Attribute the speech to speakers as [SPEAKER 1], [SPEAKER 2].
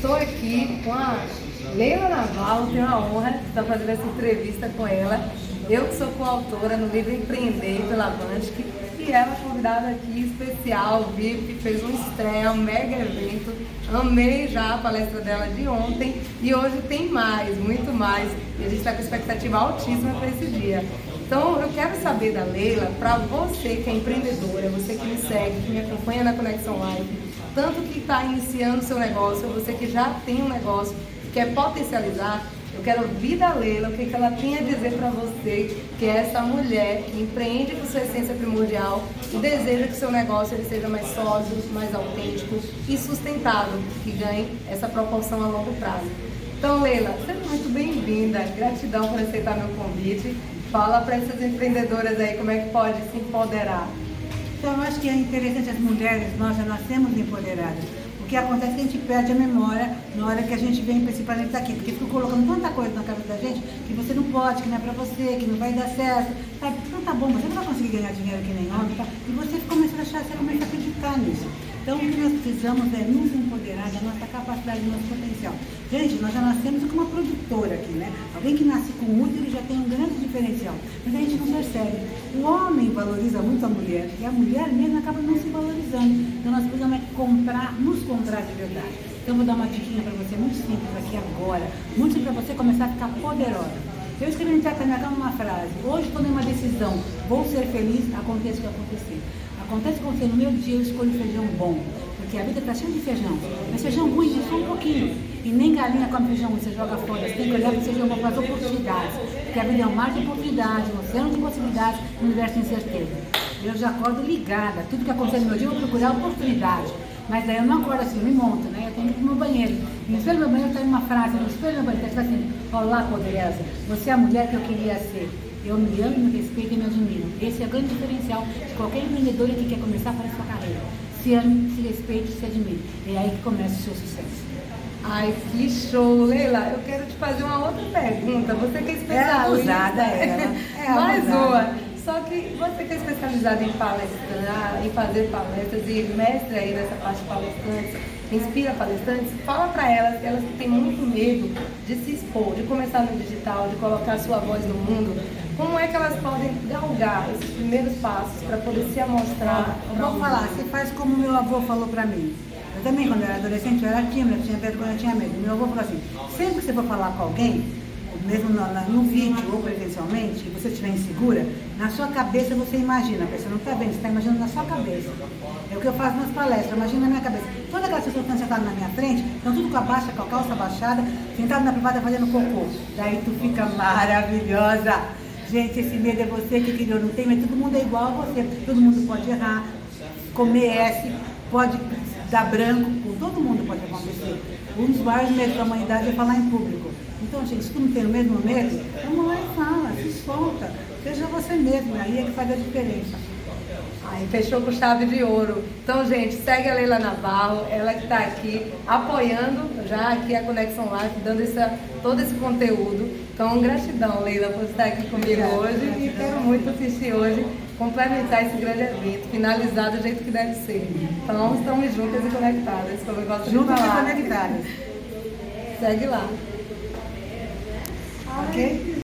[SPEAKER 1] estou aqui com a Leila Naval, tenho a honra de estar fazendo essa entrevista com ela. Eu que sou coautora no livro Empreender pela Bantic e ela convidada aqui especial, VIP, fez um estreia, um mega evento. Amei já a palestra dela de ontem e hoje tem mais, muito mais. E a gente está com expectativa altíssima para esse dia. Então eu quero saber da Leila, para você que é empreendedora, você que me segue, que me acompanha na Conexão Live, tanto que está iniciando seu negócio, ou você que já tem um negócio, quer potencializar, eu quero ouvir da Leila o que, que ela tem a dizer para você, que é essa mulher que empreende com sua essência primordial e deseja que seu negócio ele seja mais sólido, mais autêntico e sustentável, que ganhe essa proporção a longo prazo. Então, Leila, seja muito bem-vinda. Gratidão por aceitar meu convite. Fala para essas empreendedoras aí como é que pode se empoderar.
[SPEAKER 2] Então, eu acho que é interessante as mulheres, nós já nascemos empoderadas. O que acontece é que a gente perde a memória na hora que a gente vem esse planeta aqui, porque ficou colocando tanta coisa na cabeça da gente que você não pode, que não é para você, que não vai dar certo. Sabe? Então tá bom, você não vai conseguir ganhar dinheiro que nem homem, tá? e você começa a achar, você começa a acreditar nisso. Então, o que nós precisamos é nos empoderar da nossa capacidade, do nosso potencial. Gente, nós já nascemos com uma produtora aqui, né? Alguém que nasce com ele já tem um grande diferencial. Mas a gente não percebe. O homem valoriza muito a mulher e a mulher mesmo acaba não se valorizando. Então, nós precisamos é comprar, nos comprar de verdade. Então, vou dar uma diquinha para você muito simples aqui agora. Muito para você começar a ficar poderosa. Eu escrevi no cama uma frase. Hoje tomei uma decisão. Vou ser feliz, aconteça o que acontecer. Acontece com você, no meu dia eu escolho feijão bom, porque a vida está cheia de feijão. Mas feijão ruim, só um pouquinho. E nem galinha come feijão você joga fora. Você tem que olhar para o feijão para as oportunidades. Porque a vida é um mar de oportunidades, um oceano de possibilidades, um universo de incerteza. Eu já acordo ligada. Tudo que acontece no meu dia eu vou procurar oportunidade. Mas aí eu não acordo assim, me monto, né? Eu tenho que ir pro meu banheiro. No espelho do meu banheiro tem uma frase, no espelho do meu banheiro está assim, olá poderosa, você é a mulher que eu queria ser. Eu me amo, me respeito e me admiro. Esse é o grande diferencial de qualquer empreendedora que quer começar para a sua carreira. Se ame, se respeite, se admire. É aí que começa o seu sucesso.
[SPEAKER 1] Ai, que show, Leila. Eu quero te fazer uma outra pergunta. Você que é especialista.
[SPEAKER 2] É ela. É
[SPEAKER 1] Mais uma. Só que você que é especializada em palestrar, em fazer palestras e mestre aí nessa parte de palestrantes, inspira palestrantes, fala para elas, elas que têm muito medo de se expor, de começar no digital, de colocar sua voz no mundo, como é que elas podem galgar esses primeiros passos para poder se amostrar?
[SPEAKER 2] Eu vou falar, você faz como meu avô falou para mim. Eu também, quando eu era adolescente, eu era tímida, tinha vergonha, tinha medo. Meu avô falou assim, sempre que você for falar com alguém, mesmo no, no vídeo ou presencialmente, e você estiver insegura, na sua cabeça você imagina, pessoa não está vendo, você está imaginando na sua cabeça. É o que eu faço nas palestras, imagina na minha cabeça. Todas aquelas pessoas que estão sentadas na minha frente, estão tudo com a baixa, com a calça baixada, sentado na privada fazendo cocô. Daí tu fica maravilhosa. Gente, esse medo é você que criou, não tem medo, todo mundo é igual a você, todo mundo pode errar, comer S, pode dar branco, todo mundo. Um dos maiores medos da humanidade é falar em público. Então, gente, se tu não tem o mesmo medo, vamos lá e fala, se solta, seja você mesmo, aí é que faz a diferença.
[SPEAKER 1] Aí fechou com chave de ouro. Então, gente, segue a Leila Navarro, ela que está aqui apoiando já aqui a Conexão Live, dando essa, todo esse conteúdo. Então, gratidão, Leila, por estar aqui comigo hoje e quero muito assistir hoje, complementar esse grande evento, finalizar do jeito que deve ser. Então, estamos juntas e conectadas, como eu gosto
[SPEAKER 2] Juntas
[SPEAKER 1] de falar.
[SPEAKER 2] e conectadas.
[SPEAKER 1] Segue lá.
[SPEAKER 2] Ok?